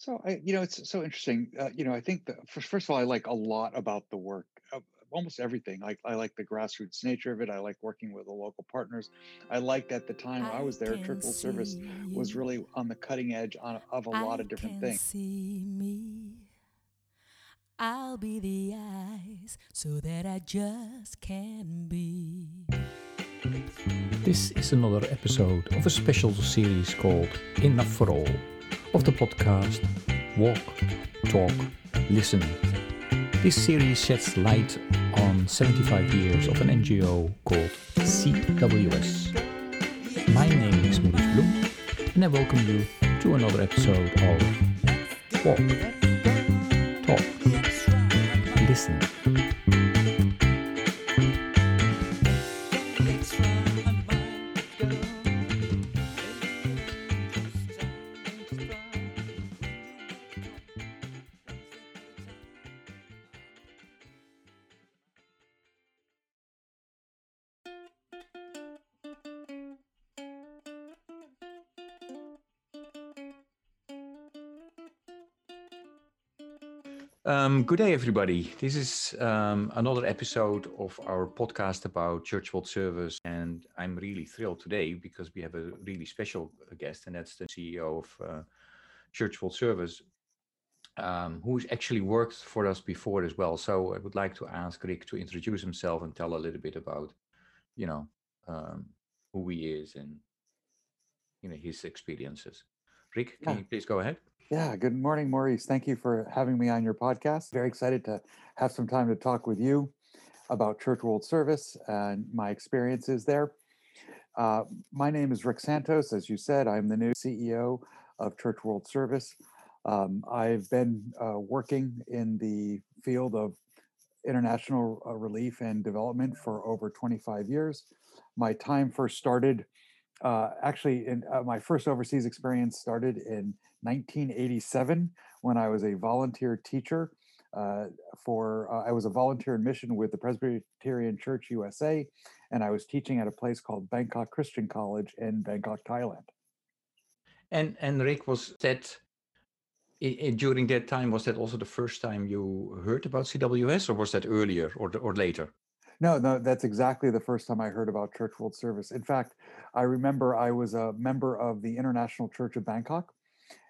So I, you know, it's so interesting. Uh, you know, I think that first, first of all, I like a lot about the work, uh, almost everything. Like I like the grassroots nature of it. I like working with the local partners. I liked at the time I was there, Church World Service was really on the cutting edge on, of a lot of different things. See me. I'll be the eyes so that I just can be. This is another episode of a special series called Enough for All of the podcast Walk, Talk, Listen. This series sheds light on 75 years of an NGO called CWS. My name is Maurice Bloem and I welcome you to another episode of Walk, Talk, Listen. Good day, everybody. This is um, another episode of our podcast about Church World Service, and I'm really thrilled today because we have a really special guest, and that's the CEO of uh, Church World Service, um, who's actually worked for us before as well. So I would like to ask Rick to introduce himself and tell a little bit about, you know, um, who he is and you know his experiences. Rick, can Yeah. you please go ahead? Yeah. Good morning, Maurice. Thank you for having me on your podcast. Very excited to have some time to talk with you about Church World Service and my experiences there. Uh, my name is Rick Santos. As you said, I'm the new CEO of Church World Service. Um, I've been uh, working in the field of international uh, relief and development for over 25 years. My time first started, uh, actually, in uh, my first overseas experience started in 1987 when I was a volunteer teacher. Uh, for uh, I was a volunteer in mission with the Presbyterian Church USA, and I was teaching at a place called Bangkok Christian College in Bangkok, Thailand. And and Rick, was that i- i- during that time? Was that also the first time you heard about CWS, or was that earlier or or later? No, no, that's exactly the first time I heard about Church World Service. In fact, I remember I was a member of the International Church of Bangkok,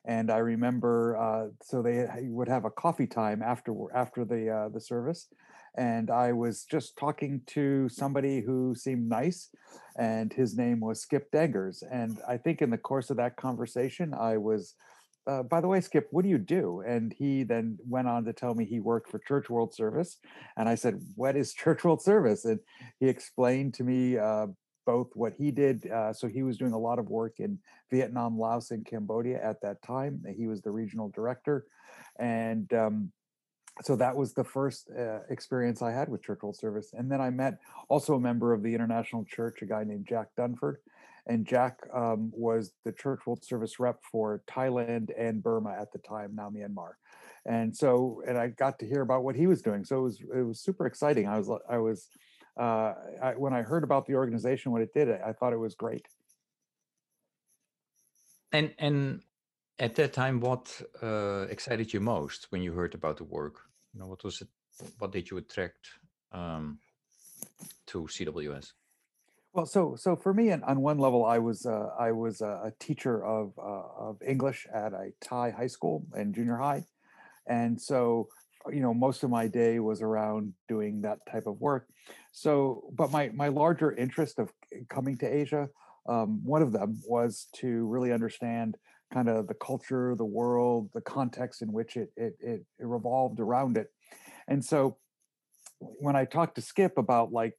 and I remember uh, so they would have a coffee time after after the uh, the service, and I was just talking to somebody who seemed nice, and his name was Skip Dangers, and I think in the course of that conversation, I was. Uh, by the way, Skip, what do you do? And he then went on to tell me he worked for Church World Service, and I said, "What is Church World Service?" And he explained to me uh, both what he did. Uh, so he was doing a lot of work in Vietnam, Laos, and Cambodia at that time. He was the regional director, and um, so that was the first uh, experience I had with Church World Service. And then I met also a member of the International Church, a guy named Jack Dunford. And Jack um, was the Church World Service rep for Thailand and Burma at the time, now Myanmar. And so, and I got to hear about what he was doing. So it was it was super exciting. I was I was uh, I, when I heard about the organization, what it did, I, I thought it was great. And and at that time, what uh, excited you most when you heard about the work? You know, what was it? What did you attract um, to CWS? Well, so so for me, on, on one level, I was uh, I was a, a teacher of uh, of English at a Thai high school and junior high, and so you know most of my day was around doing that type of work. So, but my my larger interest of coming to Asia, um, one of them was to really understand kind of the culture, the world, the context in which it it it, it revolved around it, and so when I talked to Skip about like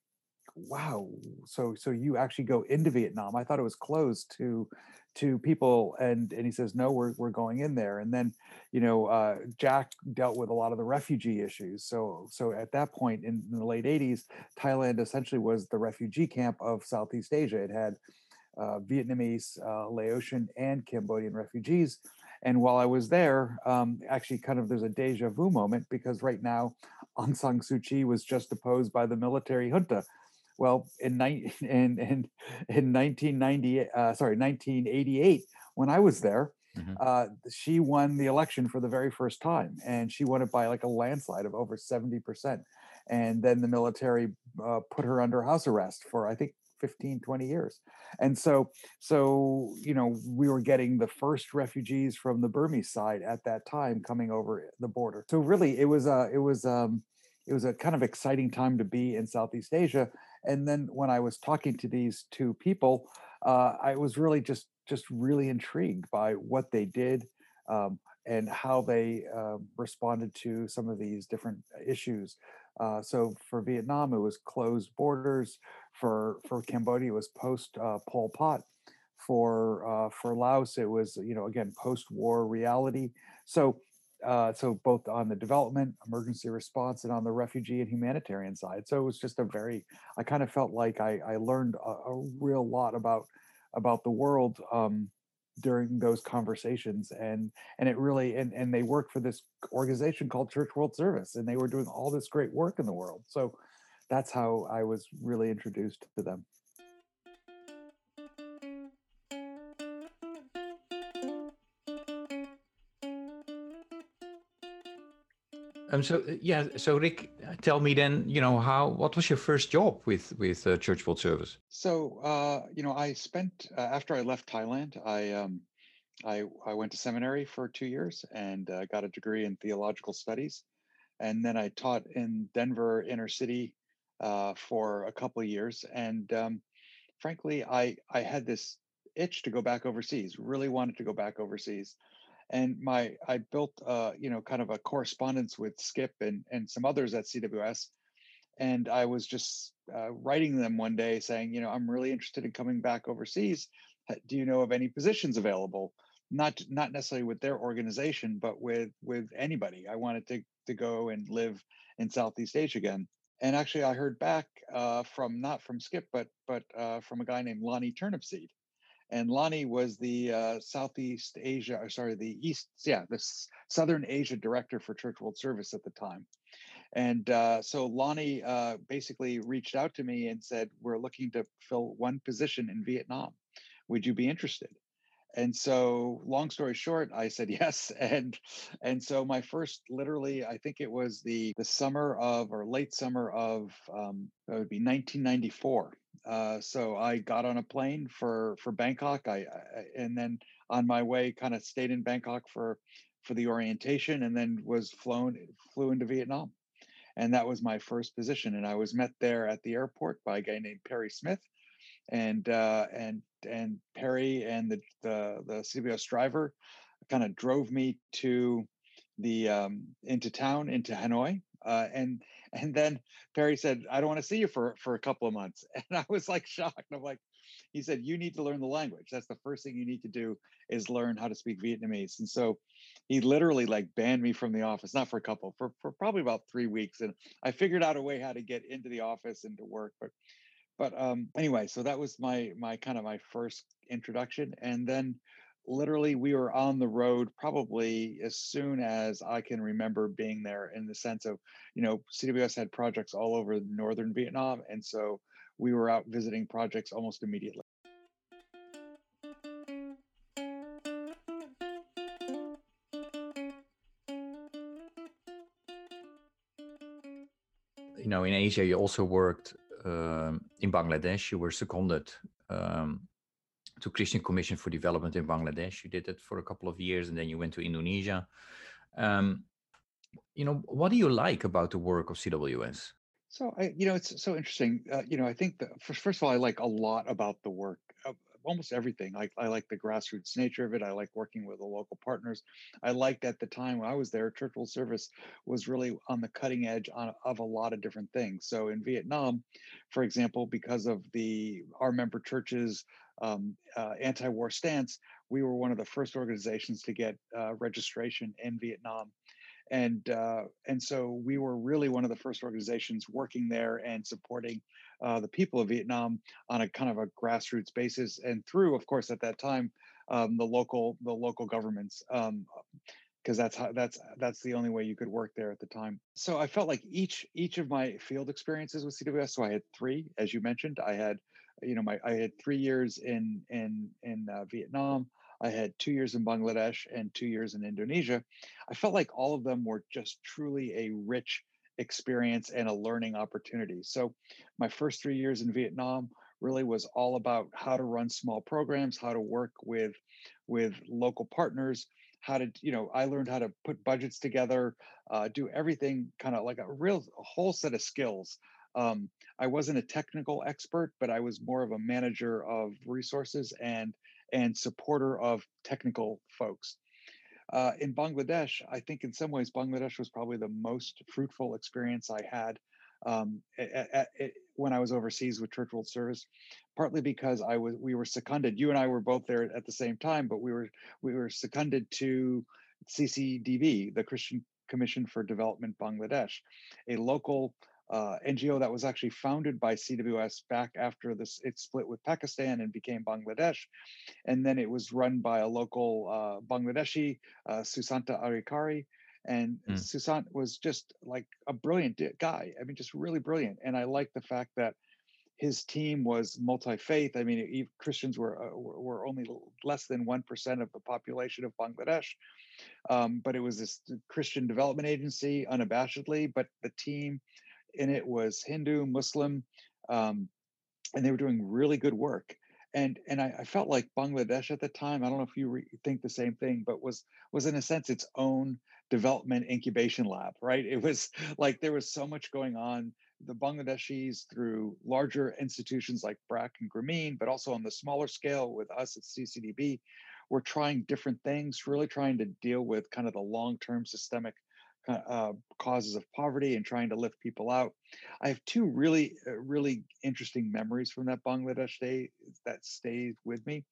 wow so so you actually go into vietnam i thought it was closed to to people and and he says no we're we're going in there. And then you know uh jack dealt with a lot of the refugee issues. So so at that point in, in the late 80s thailand essentially was the refugee camp of southeast asia. It had uh, vietnamese uh, laotian and cambodian refugees. And while i was there um actually kind of there's a deja vu moment because right now aung san suu kyi was just deposed by the military junta well, in, ni- in, in, in 1990, uh, sorry, 1988, when I was there, mm-hmm. uh, she won the election for the very first time, and she won it by like a landslide of over seventy percent. And then the military uh, put her under house arrest for I think 15 20 years and so so you know we were getting the first refugees from the burmese side at that time coming over the border so really it was a it was um it was a kind of exciting time to be in southeast asia and then when i was talking to these two people uh, i was really just just really intrigued by what they did um, and how they uh, responded to some of these different issues uh, so for Vietnam, it was closed borders. For for Cambodia, it was post uh, Pol Pot. For uh, for Laos, it was you know again post war reality. So uh, so both on the development, emergency response, and on the refugee and humanitarian side. So it was just a very. I kind of felt like I, I learned a, a real lot about about the world um, during those conversations and and it really and and they work for this organization called church world service and they were doing all this great work in the world so that's how i was really introduced to them Um, so uh, yeah, so Rick, uh, tell me then, you know, how what was your first job with with uh, Church World Service? So uh, you know, I spent uh, after I left Thailand, I um, I I went to seminary for two years and uh, got a degree in theological studies, and then I taught in Denver inner city for a couple of years. And um, frankly, I I had this itch to go back overseas. Really wanted to go back overseas and my I built uh, you know kind of a correspondence with Skip and and some others at CWS, and I was just uh, writing them one day saying you know I'm really interested in coming back overseas. Do you know of any positions available? Not not necessarily with their organization, but with with anybody. I wanted to to go and live in Southeast Asia again. And actually, I heard back uh, from not from Skip, but but uh, from a guy named Lonnie Turnipseed, and Lonnie was the uh, Southeast Asia, or sorry, the East, yeah, the Southern Asia director for Church World Service at the time. And uh, so Lonnie uh, basically reached out to me and said, "We're looking to fill one position in Vietnam. Would you be interested?" And so, long story short, I said yes, and and so my first, literally, I think it was the the summer of or late summer of um, it would be 1994 uh, so I got on a plane for for Bangkok. I, I and then on my way, kind of stayed in Bangkok for for the orientation, and then was flown flew into Vietnam, and that was my first position. And I was met there at the airport by a guy named Perry Smith, and uh, and and Perry and the the the CWS driver kind of drove me to the um, into town into Hanoi, uh, and and then Perry said, I don't want to see you for, for a couple of months. And I was like shocked. I'm like, he said, you need to learn the language. That's the first thing you need to do is learn how to speak Vietnamese. And so he literally like banned me from the office, not for a couple, for, for probably about three weeks. And I figured out a way how to get into the office and to work. But but um anyway, so that was my my kind of my first introduction. And then literally we were on the road probably as soon as I can remember being there in the sense of, you know, CWS had projects all over northern Vietnam. And so we were out visiting projects almost immediately. You know, in Asia, you also worked um, in Bangladesh. You were seconded um, to Christian Commission for Development in Bangladesh. You did it for a couple of years, and then you went to Indonesia. Um, you know, what do you like about the work of CWS? So, I, you know, it's so interesting. Uh, you know, I think that first, first of all, I like a lot about the work almost everything. I, I like the grassroots nature of it. I like working with the local partners. I liked at the time when I was there, Church World Service was really on the cutting edge on, of a lot of different things. So in Vietnam, for example, because of the our member churches um, uh, anti-war stance, we were one of the first organizations to get uh, registration in Vietnam and uh, and so we were really one of the first organizations working there and supporting uh, the people of Vietnam on a kind of a grassroots basis, and through, of course, at that time, um, the local the local governments. Um, because that's how that's that's the only way you could work there at the time. So I felt like each each of my field experiences with CWS. So I had three, as you mentioned. I had, you know, my I had three years in in in uh, Vietnam. I had two years in Bangladesh and two years in Indonesia. I felt like all of them were just truly a rich experience and a learning opportunity. So, my first three years in Vietnam really was all about how to run small programs, how to work with with local partners, how to you know I learned how to put budgets together, uh, do everything kind of like a real a whole set of skills. Um, I wasn't a technical expert, but I was more of a manager of resources and and supporter of technical folks. Uh, in Bangladesh, I think in some ways Bangladesh was probably the most fruitful experience I had um, at, at, at, when I was overseas with Church World Service, partly because I was we were seconded. You and I were both there at the same time, but we were we were seconded to CCDB, the Christian Commission for Development Bangladesh, a local uh, NGO that was actually founded by CWS back after this it split with Pakistan and became Bangladesh, and then it was run by a local uh, Bangladeshi, uh, Susanta Adhikari, and mm. Susant was just like a brilliant guy. I mean, just really brilliant. And I like the fact that his team was multi-faith. I mean, Christians were uh, were only less than one percent of the population of Bangladesh, um, but it was this Christian development agency unabashedly. But the team in it was Hindu, Muslim, um, and they were doing really good work. And and I, I, felt like Bangladesh at the time. I don't know if you re- think the same thing, but was was in a sense its own development incubation lab. Right? It was like there was so much going on. The Bangladeshis, through larger institutions like BRAC and Grameen, but also on the smaller scale with us at CCDB, were trying different things, really trying to deal with kind of the long-term systemic uh, causes of poverty and trying to lift people out. I have two really, uh, really interesting memories from that Bangladesh day that stayed with me.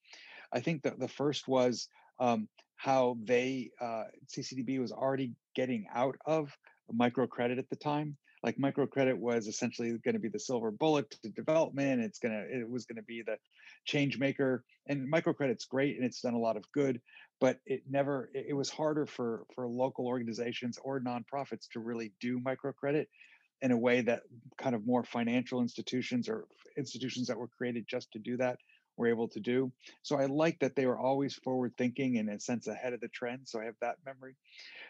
I think that the first was um, how they, uh, CCDB was already getting out of microcredit at the time like microcredit was essentially going to be the silver bullet to development it's going to it was going to be the change maker and microcredit's great and it's done a lot of good but it never it was harder for for local organizations or nonprofits to really do microcredit in a way that kind of more financial institutions or institutions that were created just to do that were able to do. So i like that they were always forward thinking and in a sense ahead of the trend so i have that memory.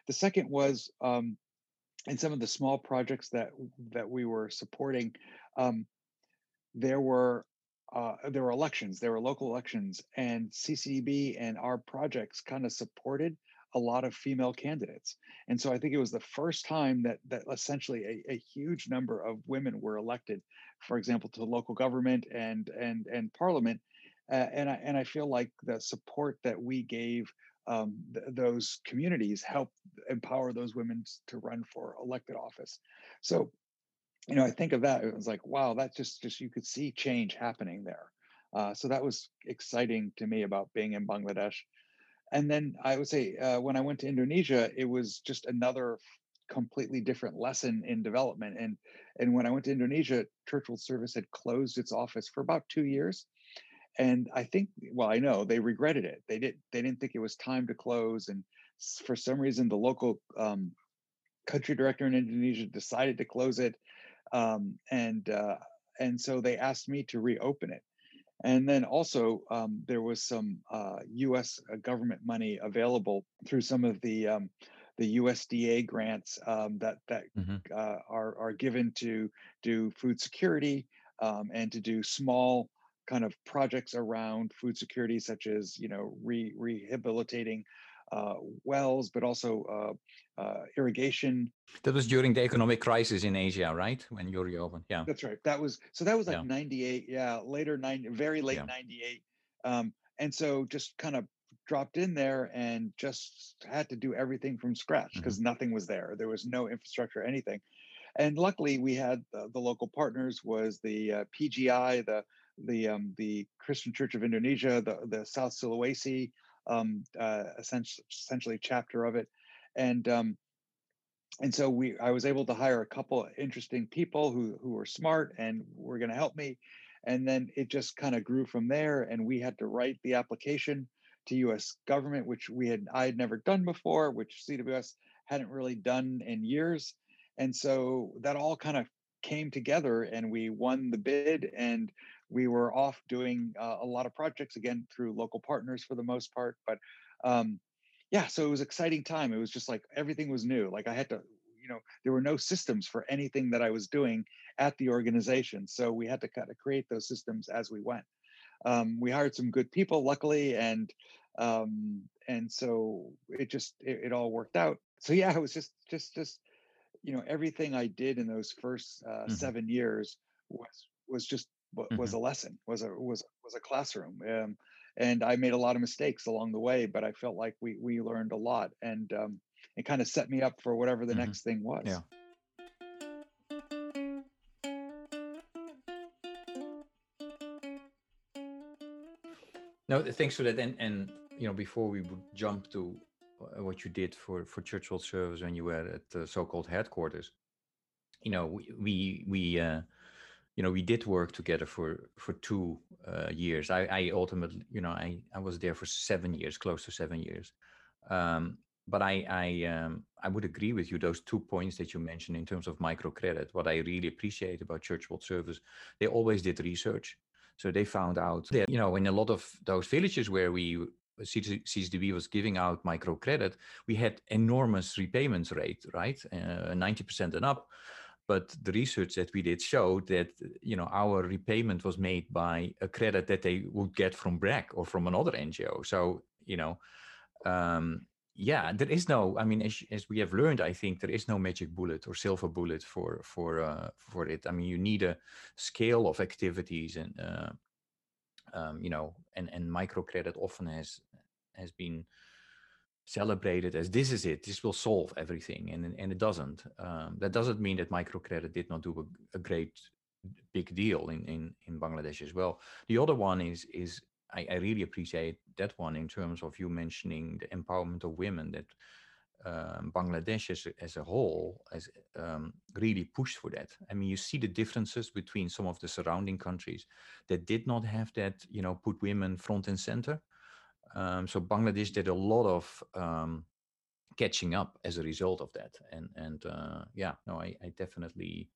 The second was um, and some of the small projects that that we were supporting, um, there were uh, there were elections, there were local elections, and CCDB and our projects kind of supported a lot of female candidates. And so I think it was the first time that that essentially a, a huge number of women were elected, for example, to local government and and and parliament. Uh, and I and I feel like the support that we gave um, th- those communities help empower those women to run for elected office. So, you know, I think of that. It was like, wow, that just just you could see change happening there. Uh, so that was exciting to me about being in Bangladesh. And then I would say uh, when I went to Indonesia, it was just another completely different lesson in development. And and when I went to Indonesia, Church World Service had closed its office for about two years and I think, well, I know they regretted it. They did. They didn't think it was time to close, and for some reason, the local um, country director in Indonesia decided to close it, um, and uh, and so they asked me to reopen it. And then also um, there was some uh, U.S. Uh, government money available through some of the um, the USDA grants um, that that mm-hmm. uh, are are given to do food security um, and to do small kind of projects around food security, such as you know re- rehabilitating uh, wells, but also uh, uh, irrigation. That was during the economic crisis in Asia, right? When you reopened, yeah. That's right. That was so. That was like yeah. '98, yeah, later nine, very late '98, yeah. um, and so just kind of dropped in there and just had to do everything from scratch because mm-hmm. nothing was there. There was no infrastructure, anything. And luckily, we had the local partners was the uh, PGI, the the um, the Christian Church of Indonesia, the the South Sulawesi, um, uh, essentially, essentially chapter of it, and um, and so we I was able to hire a couple interesting people who who were smart and were going to help me, and then it just kind of grew from there, and we had to write the application to U.S. government, which we had I had never done before, which CWS hadn't really done in years, and so that all kind of came together and we won the bid and we were off doing uh, a lot of projects again through local partners for the most part but um, yeah so it was exciting time. It was just like everything was new. Like i had to you know there were no systems for anything that i was doing at the organization so we had to kind of create those systems as we went. Um, we hired some good people luckily and um, and so it just it, it, all worked out. So yeah it was just just just you know everything i did in those first uh, mm-hmm. seven years was was just mm-hmm. was a lesson was a was was a classroom um, and i made a lot of mistakes along the way but i felt like we we learned a lot and um, it kind of set me up for whatever the mm-hmm. next thing was yeah no thanks for that and and you know before we would jump to uh, what you did for for Church World Service when you were at the so-called headquarters. You know, we we, we uh, you know we did work together for for two uh, years. I, I ultimately, you know, I I was there for seven years, close to seven years. Um, but I I um, I would agree with you those two points that you mentioned in terms of microcredit. What I really appreciate about Church World Service, they always did research. So they found out that you know in a lot of those villages where we CCDB was giving out microcredit, we had enormous repayments rate, right? Uh, 90% and up. But the research that we did showed that you know our repayment was made by a credit that they would get from BRAC or from another NGO. So you know, um, yeah, there is no. I mean, as, as we have learned, I think there is no magic bullet or silver bullet for for uh, for it. I mean, you need a scale of activities and uh, um, you know, and and microcredit often has has been celebrated as this is it, this will solve everything, and and it doesn't. Um, that doesn't mean that microcredit did not do a, a, great big deal in, in in Bangladesh as well. The other one is is I, I really appreciate that one in terms of you mentioning the empowerment of women that um, Bangladesh as a, as a whole has um, really pushed for that. I mean, you see the differences between some of the surrounding countries that did not have that, you know, put women front and center. Um, so Bangladesh did a lot of um, catching up as a result of that, and and uh, yeah, no, I, I definitely.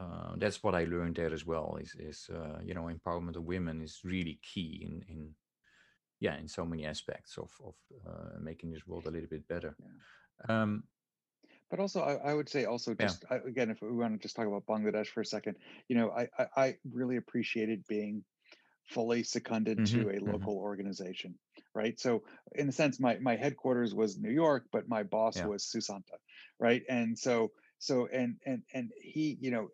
Uh, that's what I learned there as well. Is is uh, you know empowerment of women is really key in in yeah in so many aspects of of uh, making this world a little bit better yeah. um, but also I, I, would say also just yeah. I, again if we want to just talk about bangladesh for a second you know i i, I really appreciated being fully seconded mm-hmm, to a mm-hmm. local mm-hmm. organization right so in a sense my my headquarters was new york but my boss yeah. was susanta right and so so and and and he you know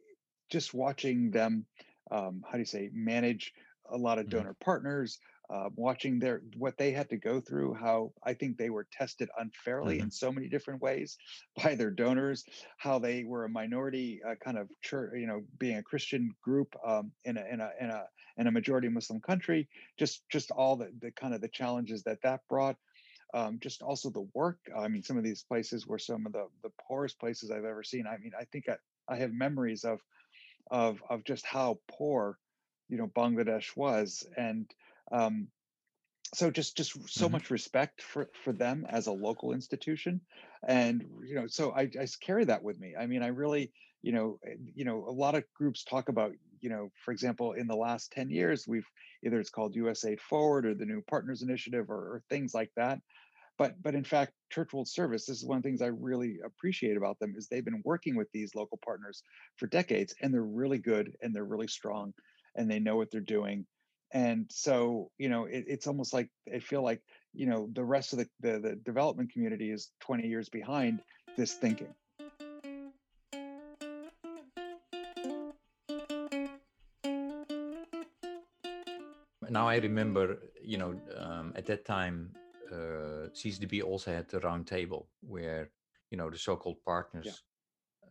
just watching them um, how do you say manage a lot of mm-hmm. donor mm-hmm. partners uh, watching their what they had to go through how i think they were tested unfairly mm-hmm. in so many different ways by their donors how they were a minority uh, kind of church you know being a christian group um, in a in a in a in a majority muslim country just just all the, the kind of the challenges that that brought um, just also the work. I mean some of these places were some of the the poorest places i've ever seen. I mean i think i, I have memories of of of just how poor you know bangladesh was and um, so just just so mm-hmm. much respect for for them as a local institution and you know so I, I carry that with me. I mean i really you know eh, you know a lot of groups talk about you know for example in the last 10 years we've either it's called usaid forward or the new partners initiative or, or things like that. But but in fact church world service this is one of the things i really appreciate about them is they've been working with these local partners for decades and they're really good and they're really strong and they know what they're doing. And so you know it, it's almost like i feel like you know the rest of the, the, the development community is 20 years behind this thinking now i remember you know um, at that time uh, ccdb also had the round table where you know the so-called partners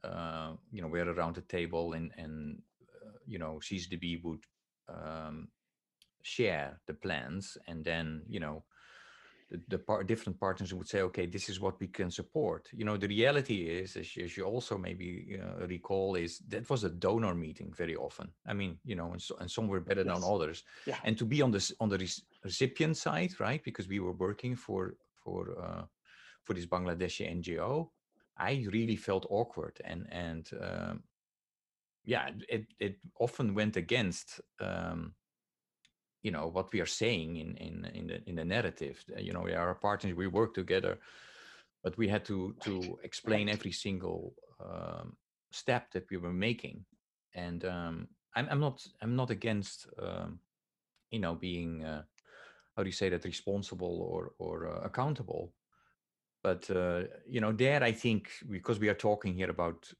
yeah. uh, you know were around the table and and uh, you know ccdb would um, share the plans and then you know the, the par- different partners would say okay this is what we can support you know the reality is as you, as you also maybe uh, recall is that was a donor meeting very often i mean you know and, so, and some were better yes. than others yeah. and to be on this on the re- recipient side right because we were working for for uh, for this bangladeshi ngo i really felt awkward and and um, yeah, it it often went against um, you know what we are saying in in in the in the narrative. You know, we are partners, we work together, but we had to to explain every single um, step that we were making. And um, I'm I'm not I'm not against um, you know being uh, how do you say that responsible or or uh, accountable but uh, you know there i think because we are talking here about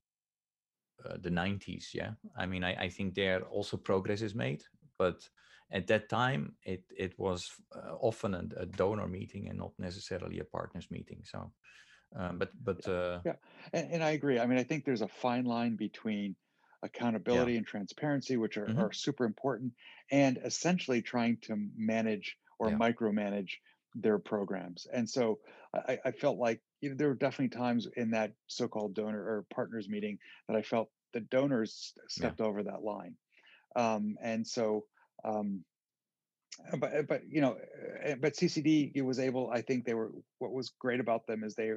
uh, the 90s yeah i mean I, I think there also progress is made but at that time it it was uh, often a, a, donor meeting and not necessarily a partners meeting so um, but but yeah, uh, yeah. And, and, i agree i mean i think there's a fine line between accountability yeah. and transparency which are, mm-hmm. are super important and essentially trying to manage or yeah. micromanage their programs and so I, I felt like you know there were definitely times in that so-called donor or partners meeting that i felt the donors stepped over that line um, and so um, but but you know uh, but ccd was able i think they were what was great about them is they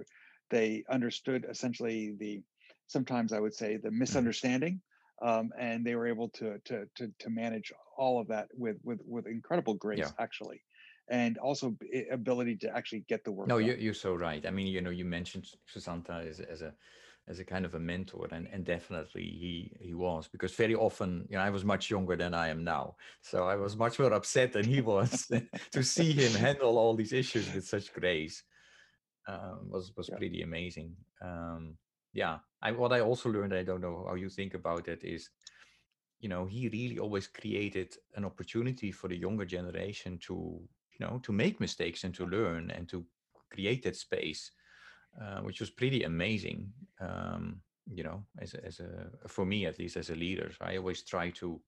they understood essentially the sometimes i would say the mm-hmm. misunderstanding um, and they were able to, to to to manage all of that with with with incredible grace yeah. actually and also ability to actually get the work no you're, you're so right i mean you know you mentioned susanta as, as a as a kind of a mentor and, and definitely he he was because very often you know i was much younger than i am now. So i was much more upset than he was to see him handle all these issues with such grace um, was was yeah. pretty amazing. Um, yeah I, what i also learned i don't know how you think about it is you know he really always created an opportunity for the younger generation to you know to make mistakes and to learn and to create that space uh, which was pretty amazing. Um, you know, as a, as a for me at least as a leader, so I always try to,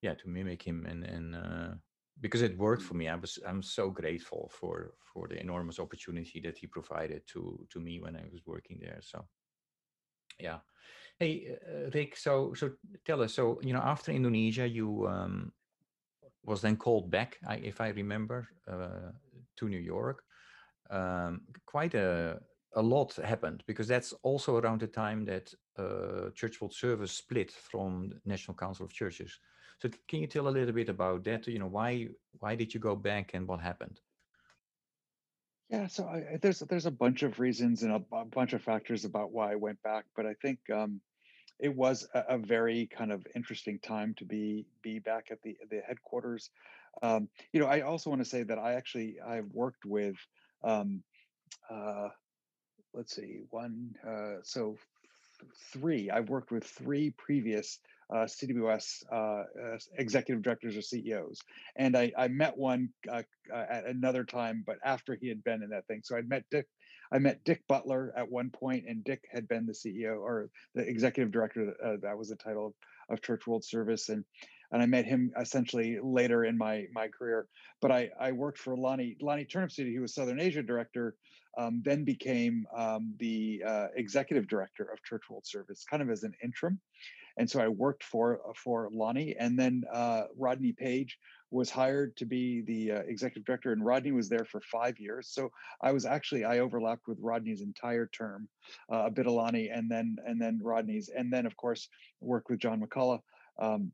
yeah, to mimic him and and uh, because it worked for me. I was I'm so grateful for for the enormous opportunity that he provided to to me when I was working there. So, yeah. Hey, uh, Rick. So so tell us. So you know, after Indonesia, you um, was then called back, I, if I remember, uh, to New York um, quite a a lot happened because that's also around the time that uh, Church World Service split from the National Council of Churches. So can you tell a little bit about that? You know, why why did you go back and what happened? Yeah, so I, there's there's a bunch of reasons and a, bunch of factors about why I went back, but I think um, it was a, a, very kind of interesting time to be be back at the the headquarters. Um, you know, I also want to say that I actually I've worked with um, uh, let's see, one, uh, so three. I've worked with three previous uh, CWS uh, uh, executive directors or CEOs, and I, I met one uh, uh, at another time, but after he had been in that thing. So I met Dick. I met Dick Butler at one point, and Dick had been the CEO or the executive director. Uh, that was the title of, of Church World Service, and and I met him essentially later in my my career. But I I worked for Lonnie Lonnie Turnipseed. He was Southern Asia director, um, then became um, the uh, executive director of Church World Service, kind of as an interim. And so I worked for for Lonnie, and then uh, Rodney Page was hired to be the uh, executive director, and Rodney was there for five years. So I was actually I overlapped with Rodney's entire term, uh, a bit of Lonnie, and then and then Rodney's, and then of course worked with John McCullough. Um,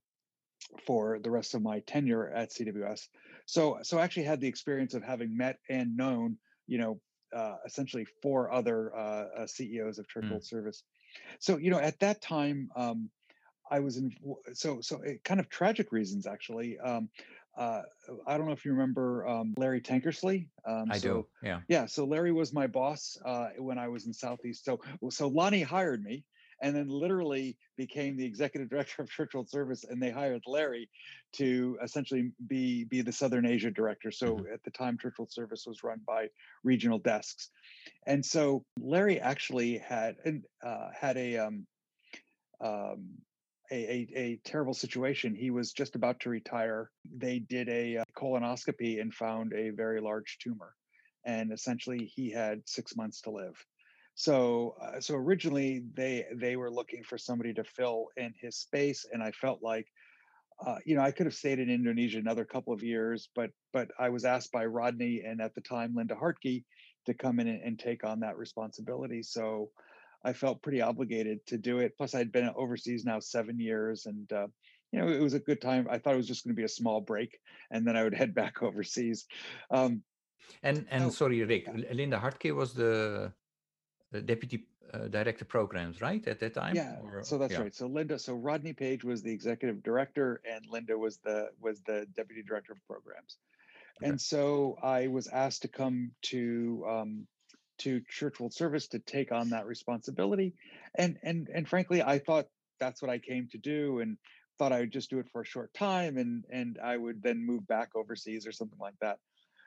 for the rest of my tenure at CWS. So, so I actually had the experience of having met and known, you know, uh, essentially four other uh, uh, CEOs of Church mm. Service. So, you know, at that time, um, I was in. So, so it, kind of tragic reasons actually. Um, uh, I don't know if you remember um, Larry Tankersley. Um, I so, do. Yeah. Yeah. So Larry was my boss uh, when I was in Southeast. So, so Lonnie hired me and then literally became the executive director of Church World Service. And they hired Larry to essentially be be the Southern Asia director. So mm-hmm. at the time, Church World Service was run by regional desks, and so Larry actually had uh, had a um, um, a, a, a, terrible situation. He was just about to retire. They did a, uh, colonoscopy and found a very large tumor. And essentially, he had six months to live. So, uh, so originally they they were looking for somebody to fill in his space, and I felt like, uh, you know, I could have stayed in Indonesia another couple of years, but but I was asked by Rodney and at the time Linda Hartke to come in and, and take on that responsibility. So, I felt pretty obligated to do it. Plus, I'd been overseas now seven years, and uh, you know, it was a good time. I thought it was just going to be a small break, and then I would head back overseas. Um, and and so, sorry, Rick, yeah. Linda Hartke was the, the deputy uh, director programs, right, at that time? Yeah, Or, so that's yeah. right. So Linda, so Rodney Page was the executive director, and Linda was the was the deputy director of programs. Okay. And so I was asked to come to um, to Church World Service to take on that responsibility, and and and frankly, I thought that's what I came to do, and thought I would just do it for a short time, and and I would then move back overseas or something like that.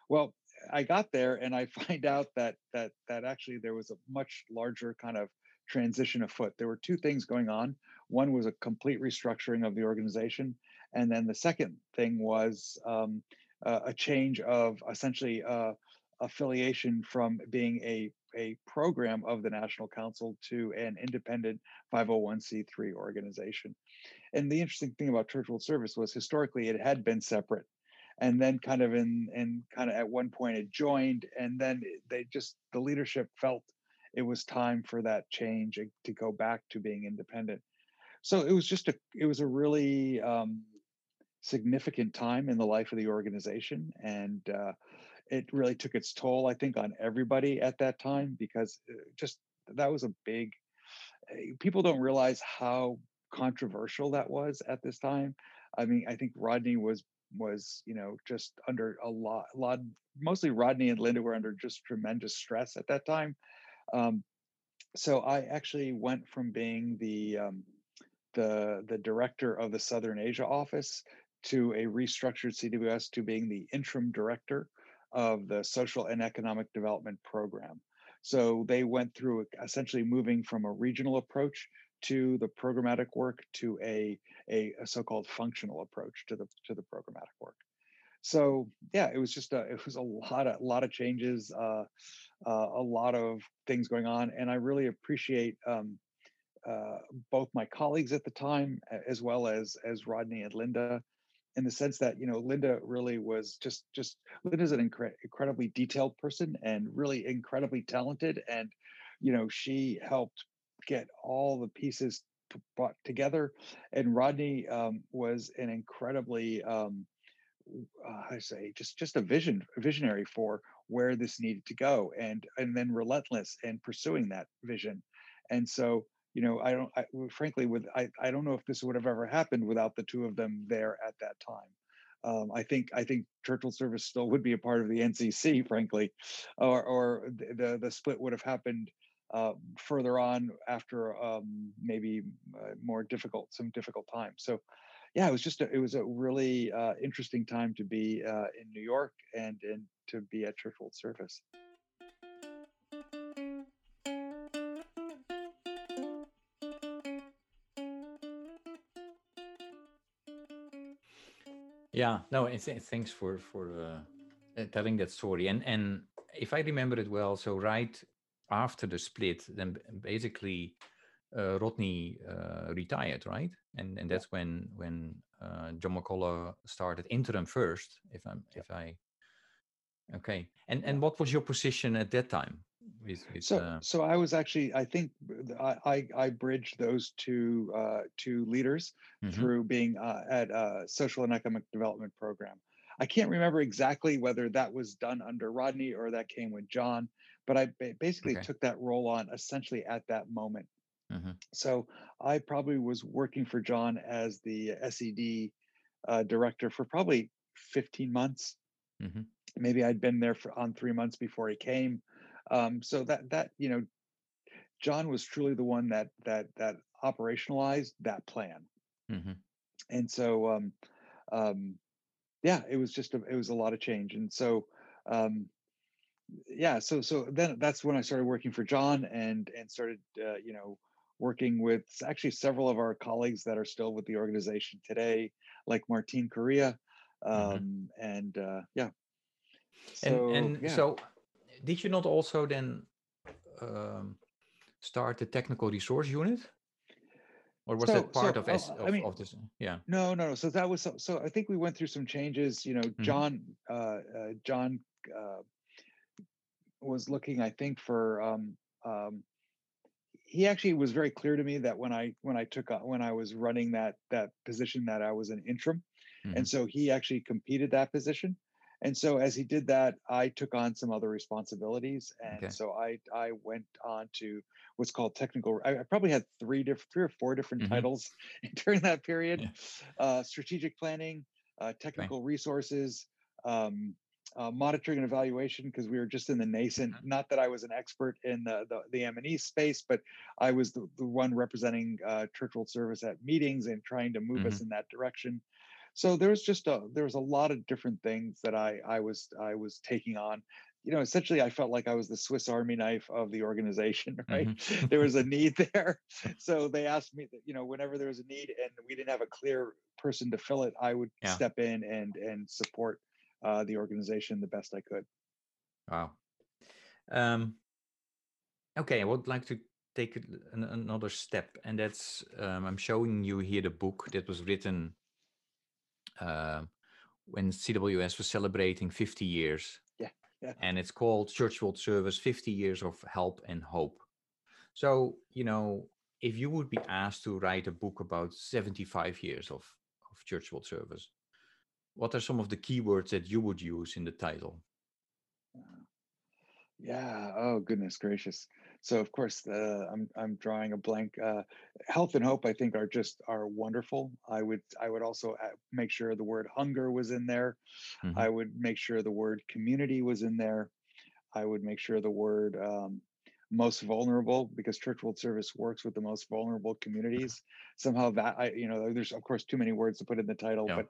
Well, I got there and I find out that that that actually there was a much larger kind of transition afoot. There were two things going on. One was a complete restructuring of the organization, and then the second thing was um, uh, a change of essentially uh, affiliation from being a a program of the National Council to an independent 501c3 organization. And the interesting thing about Church World Service was historically it had been separate and then kind of in and kind of at one point it joined and then they just the leadership felt it was time for that change to go back to being independent. So it was just a it was a really um, significant time in the life of the organization and uh, it really took its toll i think on everybody at that time because uh, just that was a big eh, people don't realize how controversial that was at this time. I mean i think rodney was was you know just under a lot a lot mostly rodney and linda were under just tremendous stress at that time. Um, so i actually went from being the um, the the director of the southern asia office to a restructured cws to being the interim director of the social and economic development program. So they went through essentially moving from a regional approach to the programmatic work to a, a, a so-called functional approach to the to the programmatic work. So yeah, it was just a it was a lot of a lot of changes, uh, uh, a lot of things going on, and I really appreciate um, uh, both my colleagues at the time as well as as Rodney and Linda, in the sense that you know Linda really was just just Linda's an incre- incredibly detailed person and really incredibly talented, and you know she helped get all the pieces brought together. And Rodney um, was an incredibly, um, uh, I say, just just a vision, visionary for where this needed to go, and and then relentless and pursuing that vision. And so, you know, I don't, I, frankly, with I, I don't know if this would have ever happened without the two of them there at that time. Um, I think I think Church World Service still would be a part of the NCC, frankly, or or the the split would have happened uh, further on after um, maybe uh, more difficult, some difficult times. So, yeah, it was just a, it was a really uh, interesting time to be uh, in New York and and to be at Church Service. Yeah, no, th- thanks for for uh, telling that story. And and if I remember it well, so right after the split, then basically uh, Rodney uh, retired, right? And and that's when when uh, John McCullough started interim first, if I'm if I okay. And and what was your position at that time? With, with, so uh, so I was actually I think I I, I bridged those two uh, two leaders mhm. through being uh, at a social and economic development program. I can't remember exactly whether that was done under Rodney or that came with John, but I basically Okay. took that role on essentially at that moment. Mhm. So I probably was working for John as the SED uh, director for probably 15 months. Mhm. Maybe I'd been there for on three months before he came. Um, so that that you know, John was truly the one that that that operationalized that plan. Mhm. And so um, um, yeah, it was just a, it was a lot of change. And so um, yeah, so so then that's when I started working for John and and started uh, you know working with actually several of our colleagues that are still with the organization today, like Martine Correa, Mhm. um, and uh, yeah. And So and yeah, so, did you not also then um, start the technical resource unit, or was so that part so of uh, S I of mean of this? Yeah. no no no. So that was so, so I think we went through some changes. You know, Mhm. John uh, uh, John uh, was looking, I think, for um, um, he actually was very clear to me that when I when I took when I was running that that position that I was an interim, mm-hmm. and so he actually competed that position. And so as he did that, I took on some other responsibilities, and okay. so I I went on to what's called technical. I, I probably had three different, three or four different mm-hmm. titles during that period: yeah. uh, strategic planning, uh, technical right. resources, um, uh, monitoring and evaluation because we were just in the nascent mm-hmm. not that i was an expert in the the, the m&e space but i was the, the one representing uh, church world service at meetings and trying to move mm-hmm. us in that direction so there was just a there was a lot of different things that i i was i was taking on you know essentially i felt like i was the swiss army knife of the organization right mm-hmm. there was a need there so they asked me that you know whenever there was a need and we didn't have a clear person to fill it i would yeah. step in and and support uh, the organization the best I could. Wow. Um, okay, I would like to take an, another step, and that's um, I'm showing you here the book that was written uh, when CWS was celebrating 50 years. Yeah, yeah. And it's called Church World Service 50 Years of Help and Hope. So, you know, if you would be asked to write a book about 75 years of, of Church World Service, what are some of the keywords that you would use in the title? Yeah. Oh goodness gracious. So of course, uh, I'm I'm drawing a blank. Uh, health and hope, I think, are just are wonderful. I would I would also uh, make sure the word hunger was in there. Mm-hmm. I would make sure the word community was in there. I would make sure the word um, most vulnerable because church world service works with the most vulnerable communities. Somehow that I you know there's of course too many words to put in the title, yeah. but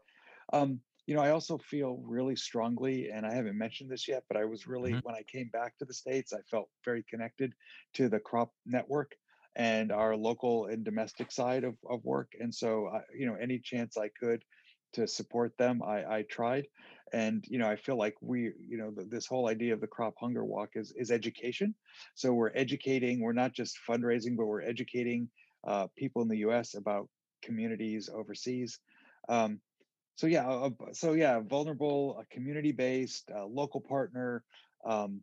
um, you know, I also feel really strongly, and I haven't mentioned this yet, but I was really, mm-hmm. when I came back to the States, I felt very connected to the crop network and our local and domestic side of, of work. And so, I, you know, any chance I could to support them, I, I tried. And, you know, I feel like we, you know, the, this whole idea of the crop hunger walk is, is education. So we're educating, we're not just fundraising, but we're educating uh, people in the US about communities overseas. Um, so yeah uh, so yeah vulnerable a community based uh, local partner um,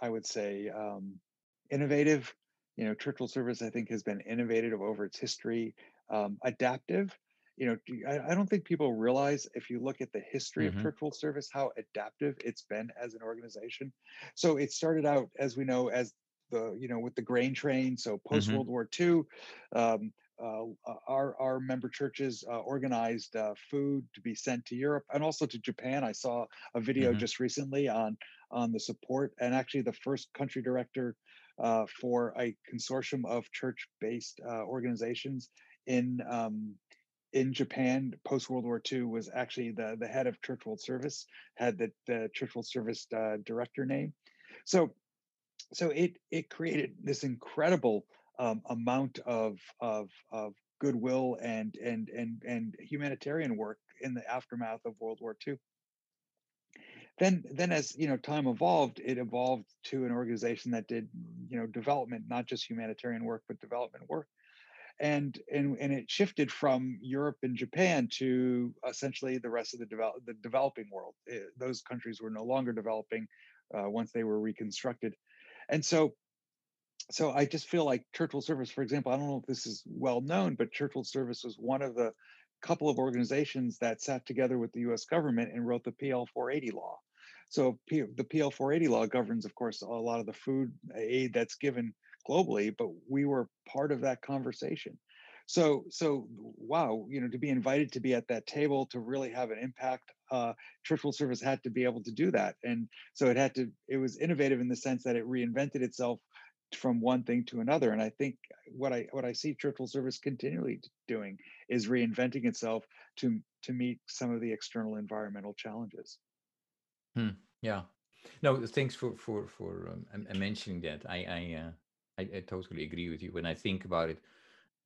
i would say um, innovative you know Church World Service i think has been innovative over its history um, adaptive you know I, I, don't think people realize if you look at the history mm-hmm. of Church World Service how adaptive it's been as an organization so it started out as we know as the you know with the grain train so post world mm-hmm. war ii um, uh, uh, our our member churches uh, organized uh, food to be sent to Europe and also to Japan. I saw a video mm-hmm. just recently on on the support and actually the first country director uh, for a consortium of church-based uh, organizations in um, in Japan post World War II was actually the the head of Church World Service had the, the Church World Service director name. So so it it created this incredible um, amount of of of goodwill and and and and humanitarian work in the aftermath of World War II. Then then as you know time evolved, it evolved to an organization that did you know development, not just humanitarian work, but development work. And, and and it shifted from Europe and Japan to essentially the rest of the develop the developing world. It, eh, those countries were no longer developing uh, once they were reconstructed, and so so I just feel like Church World Service, for example, I don't know if this is well known, but Church World Service was one of the couple of organizations that sat together with the U.S. government and wrote the PL 480 law. So P- the PL 480 law governs, of course, a lot of the food aid that's given globally, but we were part of that conversation. So, so wow, you know, to be invited to be at that table to really have an impact, uh, Church World Service had to be able to do that, and so it had to. It was innovative in the sense that it reinvented itself from one thing to another. And I think what I what I see Church Service continually doing is reinventing itself to to meet some of the external environmental challenges. Hmm. Yeah. No, thanks for for for um, mentioning that. I I, uh, I, I totally agree with you. When I think about it,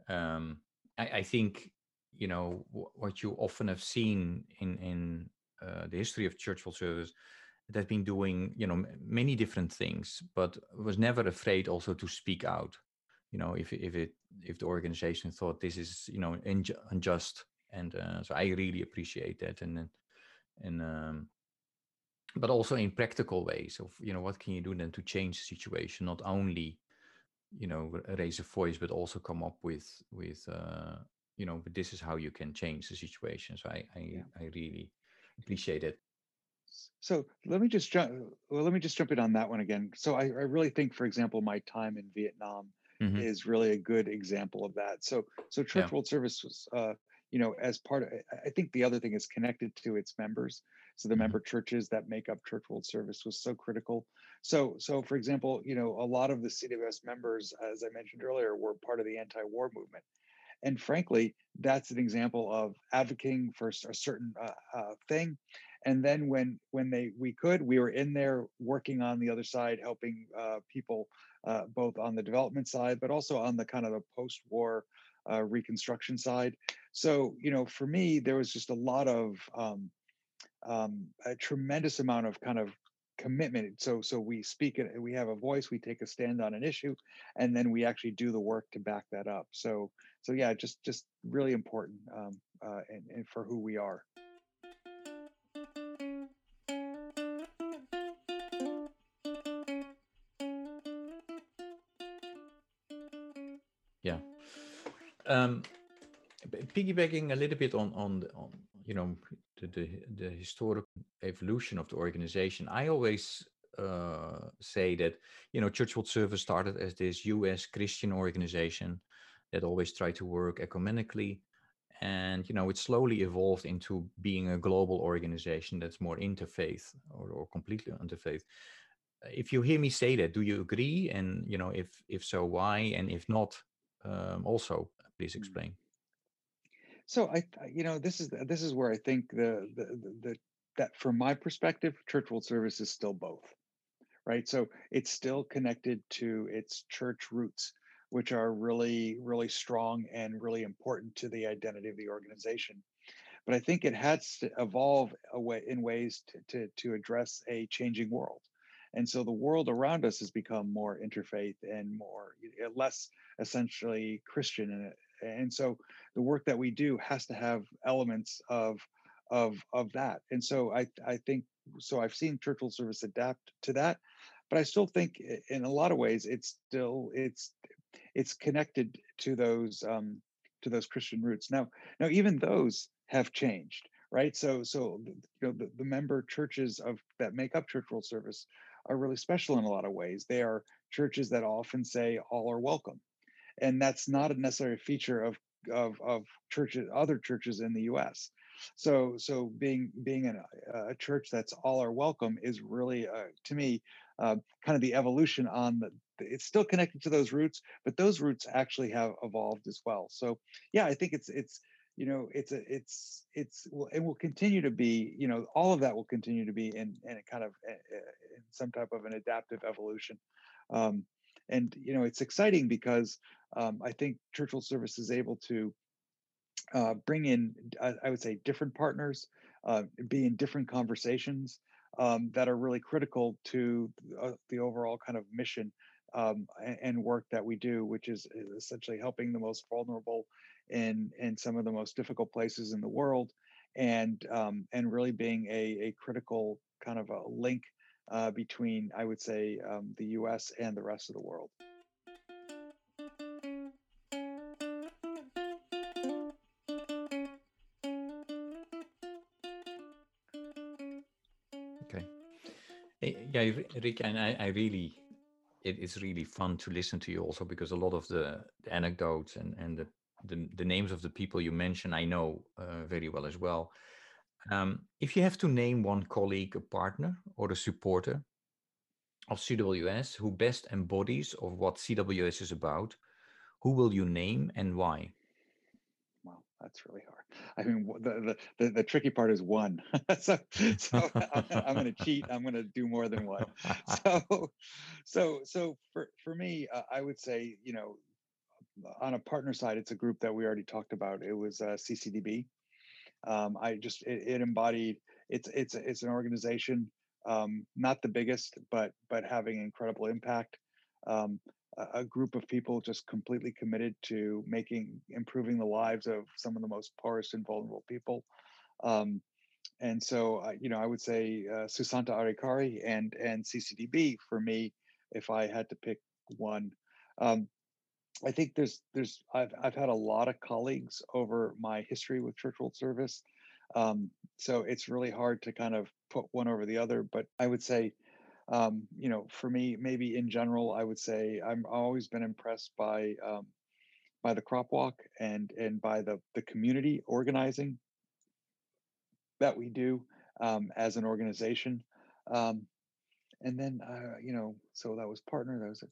um, I, I think you know what you often have seen in in uh, the history of Church World Service that has been doing you know many different things but was never afraid also to speak out. You know if if it if the organization thought this is you know inju- unjust and uh, so i really appreciate that and and um but also in practical ways of you know what can you do then to change the situation? Not only you know raise a voice but also come up with with uh, you know but this is how you can change the situation. So i i, Yeah. I really appreciate it So let me just jump. Well, let me just jump in on that one again. So I, I really think, for example, my time in Vietnam hmm is really a good example of that. So so yeah Church World Service was, uh, you know, as part of. I think the other thing is connected to its members. So the hmm member churches that make up Church World Service was so critical. So so for example, you know, a lot of the CWS members, as I mentioned earlier, were part of the anti-war movement and frankly that's an example of advocating for a certain uh, uh, thing and then when when they we could we were in there working on the other side helping uh, people uh, both on the development side but also on the kind of the post-war uh, reconstruction side so you know for me there was just a lot of um, um, a tremendous amount of kind of commitment. So so we speak it, we have a voice, we take a stand on an issue, and then we actually do the work to back that up. So so yeah, just just really important um, uh, and, and for who we are. Um piggybacking a little bit on on on you know the the, the historic evolution of the organization i always uh, say that you know church world service started as this us christian organization that always tried to work ecumenically and you know it slowly evolved into being a global organization that's more interfaith or, or completely interfaith. If you hear me say that do you agree? And you know if if so why? And if not um, also please Mm. explain So I, you know, this is this is where I think the the the, the that from my perspective, church world service is still both. right? So it's still connected to its church roots, which are really, really strong and really important to the identity of the organization. But I think it has to evolve away in ways to, to, to address a changing world. And so the world around us has become more interfaith and more less essentially Christian. And so the work that we do has to have elements of of of that. And so I I think so I've seen church world service adapt to that but I still think in a lot of ways it's still it's it's connected to those um, to those Christian roots. Now, now even those have changed, right? So, so you know, the, the member churches of that make up Church Service are really special in a lot of ways. They are churches that often say all are welcome, and that's not a necessary feature of of of churches other churches in the U.S. So, so being being a church that's all are welcome is really uh, to me uh, kind of the evolution on the it's still connected to those roots but those roots actually have evolved as well so yeah i think it's it's you know it's a it's it's it will continue to be you know all of that will continue to be in in kind of uh, uh, in some type of an adaptive evolution um and you know it's exciting because um, i think church world service is able to uh, bring in, I, I would say, different partners, uh, be in different conversations um, that are really critical to uh, the overall kind of mission um, and work that we do, which is essentially helping the most vulnerable in in some of the most difficult places in the world, and um, and really being a, a critical kind of a link uh, between, I would say, um, the U.S. and the rest of the world. Yeah Rick, and I, I really it is really fun to listen to you also because a lot of the, anecdotes and and the, the the names of the people you mention i know uh, very well as well. Um, if you have to name one colleague a partner or a supporter of cws who best embodies of what cws is about who will you name and why that's really hard. I mean, the the the, tricky part is one. so so I'm, I'm going to cheat. I'm going to do more than one. So so so for for me, uh, I would say you know on a partner side, it's a group that we already talked about. It was uh, CCDB. Um, I just it, it embodied. It's it's it's an organization, um, not the biggest, but but having incredible impact. Um, a, group of people just completely committed to making improving the lives of some of the most poorest and vulnerable people. Um, and so, uh, you know, I would say uh, Susanta Adhikari and and CCDB for me, if I had to pick one. Um, I think there's there's I've I've had a lot of colleagues over my history with Church World Service, um, so it's really hard to kind of put one over the other. But I would say, um, you know, for me, maybe in general, I would say I'm always been impressed by um, by the crop walk and and by the the community organizing that we do um, as an organization. Um, and then uh, you know, so that was partner. That was it.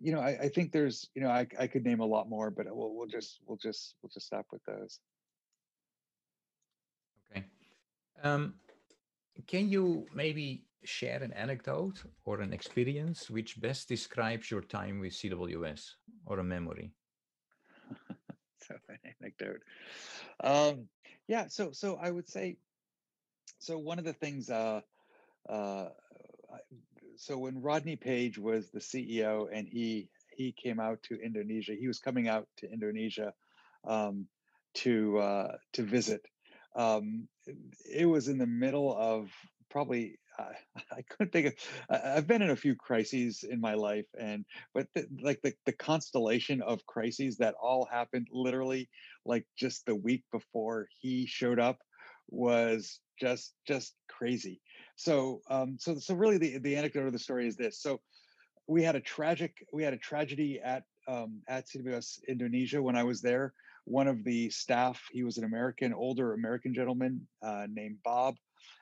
You know, I, I think there's you know I, I could name a lot more, but we'll we'll just we'll just we'll just stop with those. Okay. Um, can you maybe share an anecdote or an experience which best describes your time with CWS or a memory? so an anecdote. Um, yeah, so so I would say, so one of the things, uh, uh, so when Rodney Page was the CEO and he he came out to Indonesia, he was coming out to Indonesia um, to uh, to visit. Um, it was in the middle of probably uh, I couldn't think of. I've been in a few crises in my life, and but the, like the the constellation of crises that all happened literally like just the week before he showed up was just just crazy. So um so so really the the anecdote of the story is this. So we had a tragic we had a tragedy at um, at CWS Indonesia when I was there. One of the staff, he was an American, older American gentleman uh, named Bob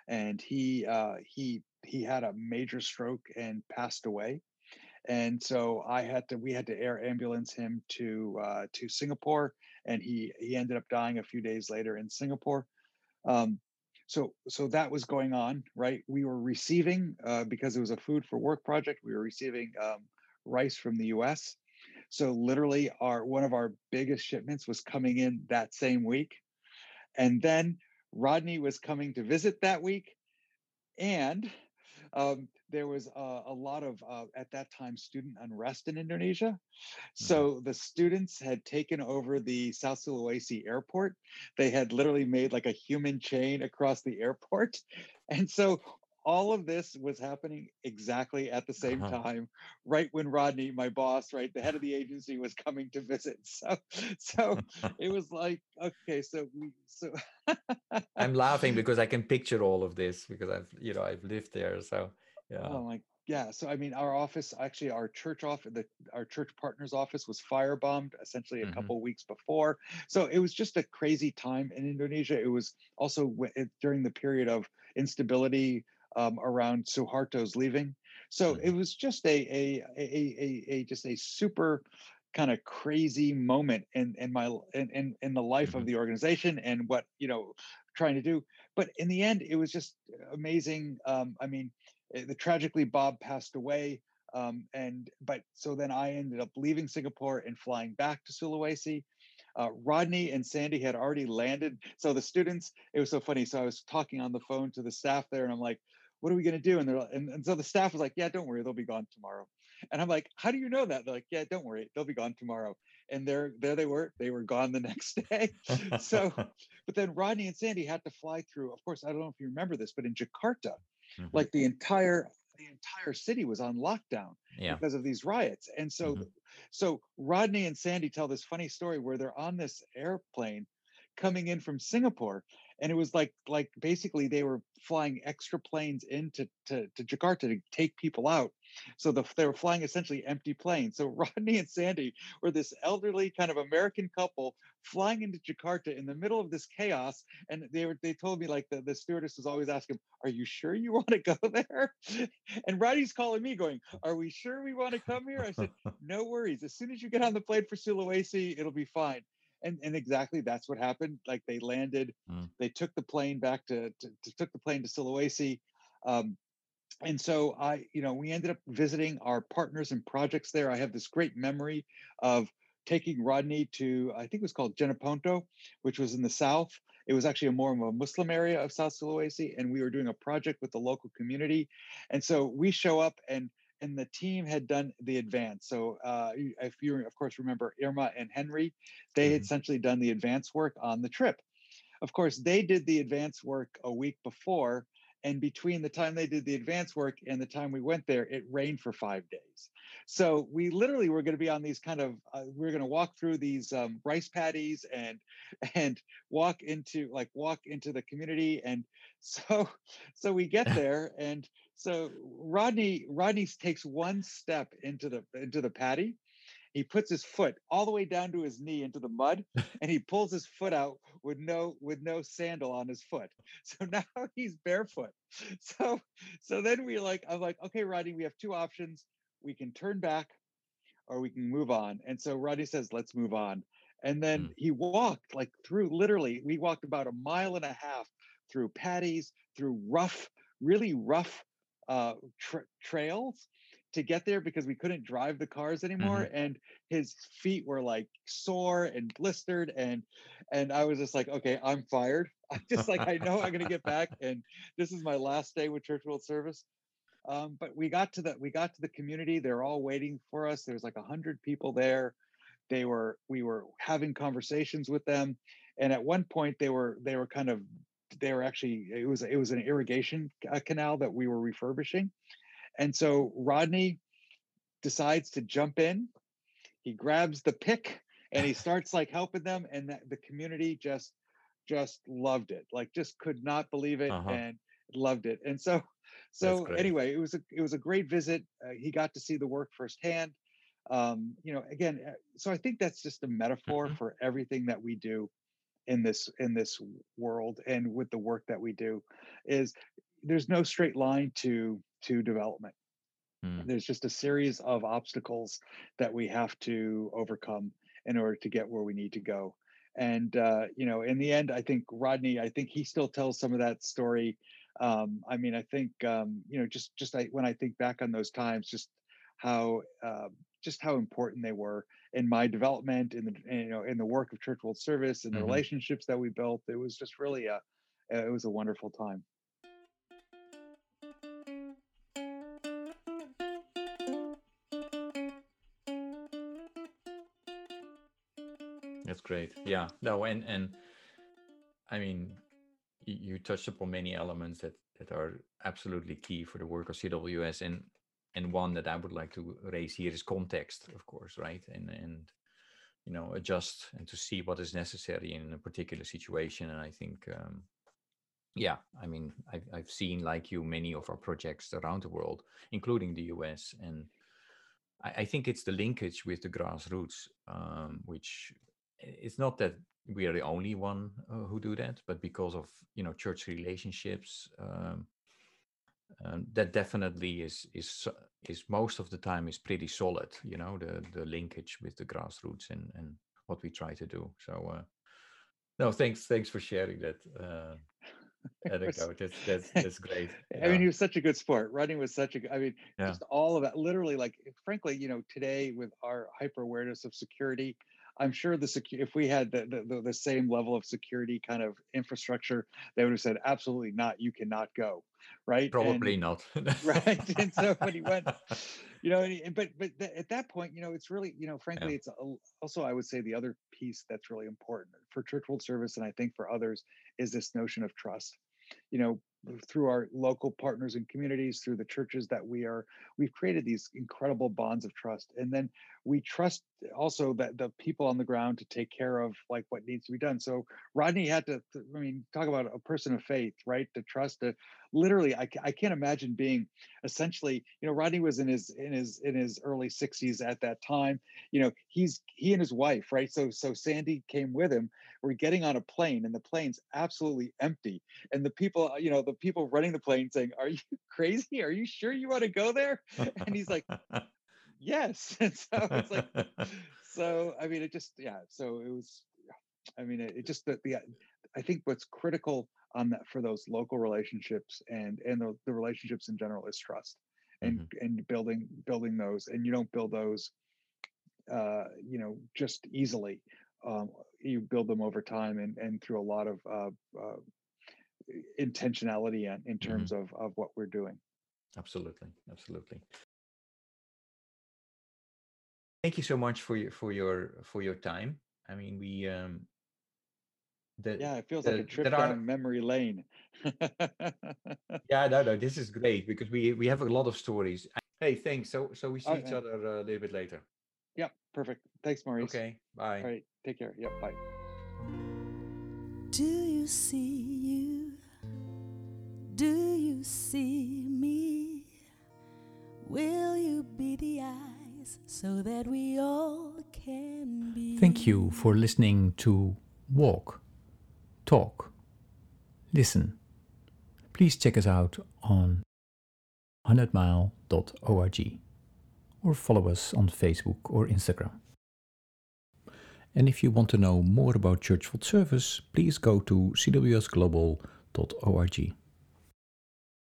and he uh, he he had a major stroke and passed away. And so I had to we had to air ambulance him to uh, to Singapore, and he he ended up dying a few days later in Singapore. Um, so so that was going on, right? We were receiving uh, because it was a food for work project. We were receiving um, rice from the U.S. So literally, our one of our biggest shipments was coming in that same week, and then Rodney was coming to visit that week, and um, there was a, a lot of uh, at that time student unrest in Indonesia. Mm-hmm. So the students had taken over the South Sulawesi airport. They had literally made like a human chain across the airport, and so all of this was happening exactly at the same uh-huh. time right when rodney my boss right the head of the agency was coming to visit so so it was like okay so we so i'm laughing because i can picture all of this because i've you know i've lived there so yeah oh my yeah so i mean our office actually our church office the our church partners office was firebombed essentially a mm-hmm. couple weeks before so it was just a crazy time in indonesia it was also during the period of instability um, around Suharto's leaving. So it was just a a a a, a just a super kind of crazy moment in in my in in, in the life mm-hmm. of the organization and what you know trying to do. But in the end, it was just amazing. Um, I mean, eh, the tragically Bob passed away. Um, and but so then I ended up leaving Singapore and flying back to Sulawesi. Uh, Rodney and Sandy had already landed. So the students, it was so funny. So I was talking on the phone to the staff there, and I'm like, what are we going to do? And they're and, and so the staff was like, yeah, don't worry, they'll be gone tomorrow. And I'm like, how do you know that? They're like, yeah, don't worry, they'll be gone tomorrow. And there, there they were. They were gone the next day. so, but then Rodney and Sandy had to fly through. Of course, I don't know if you remember this, but in Jakarta, mm-hmm. like the entire the entire city was on lockdown yeah. because of these riots. And so, mm-hmm. so Rodney and Sandy tell this funny story where they're on this airplane coming in from Singapore and it was like like basically they were flying extra planes into to, to Jakarta to take people out. So the, they were flying essentially empty planes. So Rodney and Sandy were this elderly kind of American couple flying into Jakarta in the middle of this chaos. And they were they told me like the, the stewardess was always asking, Are you sure you want to go there? And Rodney's calling me going, Are we sure we want to come here? I said, No worries. As soon as you get on the plane for Sulawesi, it'll be fine and and exactly that's what happened like they landed mm. they took the plane back to, to, to, took the plane to Sulawesi um, and so I you know we ended up visiting our partners and projects there. I have this great memory of taking Rodney to I think it was called Jeneponto which was in the south. It was actually a more of a Muslim area of South Sulawesi and we were doing a project with the local community. And so we show up and and the team had done the advance. So uh, if you, of course, remember Irma and Henry, they mm-hmm. had essentially done the advance work on the trip. Of course, they did the advance work a week before, and between the time they did the advance work and the time we went there it rained for five days so we literally were going to be on these kind of uh, we are going to walk through these um, rice paddies and and walk into like walk into the community and so so we get there and so rodney rodney takes one step into the into the paddy. He puts his foot all the way down to his knee into the mud and he pulls his foot out with no with no sandal on his foot. So now he's barefoot. So so then we like i'm like okay rodney we have two options. We can turn back or we can move on. And so rodney says let's move on. And then mm. he walked like through literally we walked about a mile and a half through paddies through rough really rough uh, tra- trails to get there because we couldn't drive the cars anymore mm-hmm. and his feet were like sore and blistered and and i was just like okay i'm fired. I'm just like i know i'm gonna get back and this is my last day with church world service. Um, but we got to the we got to the community they're all waiting for us there's like a hundred people there. They were we were having conversations with them and at one point they were they were kind of they were actually it was it was an irrigation uh, canal that we were refurbishing and so Rodney decides to jump in. He grabs the pick and he starts like helping them. And the, the community just just loved it. Like just could not believe it uh-huh. and loved it. And so so anyway, it was a it was a great visit. Uh, he got to see the work firsthand. Um, you know, again, uh, so I think that's just a metaphor mm-hmm. for everything that we do in this in this world and with the work that we do is there's no straight line to to development. Mm. There's just a series of obstacles that we have to overcome in order to get where we need to go. And uh, you know, in the end, I think Rodney, I think he still tells some of that story. Um, I mean, I think um, you know, just just I, when I think back on those times, just how uh, just how important they were in my development, in the you know, in the work of Church World Service, and the mm-hmm. relationships that we built. It was just really a it was a wonderful time. That's great. Yeah. No, and and I mean, you, you touched upon many elements that that are absolutely key for the work of CWS, and and one that I would like to raise here is context, of course, right? And and you know adjust and to see what is necessary in a particular situation. And I think, um, yeah, I mean, I've I've seen like you many of our projects around the world, including the US, and I, I think it's the linkage with the grassroots, um, which it's not that we are the only one uh, who do that, but because of you know church relationships, um, um, that definitely is is is most of the time is pretty solid. You know the the linkage with the grassroots and and what we try to do. So uh, no, thanks thanks for sharing that. Uh, that's that's that's great. I mean, he was such a good sport. Rodney was such a. I mean, yeah. just all of that. Literally, like, frankly, you know, today with our hyper awareness of security, I'm sure the secu- if we had the, the, the same level of security kind of infrastructure, they would have said absolutely not. You cannot go, right? Probably and, not. right. And so when he went, you know, and, but but th- at that point, you know, it's really you know, frankly, yeah. it's a, also I would say the other piece that's really important for Church World Service, and I think for others, is this notion of trust. You know, through our local partners and communities through the churches that we are we've created these incredible bonds of trust and then we trust also that the people on the ground to take care of like what needs to be done. So rodney had to i mean talk about a person of faith right? To trust to literally I, I can't imagine being essentially you know rodney was in his in his in his early 60s at that time. You know he's he and his wife right? So so sandy came with him we're getting on a plane and the plane's absolutely empty. And the people uh, you know the people running the plane saying are you crazy? Are you sure you want to go there? And he's like yes and so it's like so i mean it just yeah so it was i mean it, it just the, the i think what's critical on that for those local relationships and and the, the relationships in general is trust and mm-hmm. and building building those and you don't build those uh you know just easily um you build them over time and and through a lot of uh, uh intentionality in, in terms mm-hmm. of of what we're doing absolutely absolutely thank you so much for your for your for your time i mean we um that Yeah, it feels like a trip that are- down memory lane. yeah no no this is great because we we have a lot of stories hey thanks so so we see each other uh, a little bit later yeah, perfect. Thanks, Maurice. okay bye All right, take care. Yep, bye. Do you see you? Do you see me? Will you be the eyes so that we all can be? Thank you for listening to Walk, Talk, Listen. Please check us out on 100mile.org or follow us on Facebook or Instagram. And if you want to know more about Church World Service, please go to cwsglobal.org.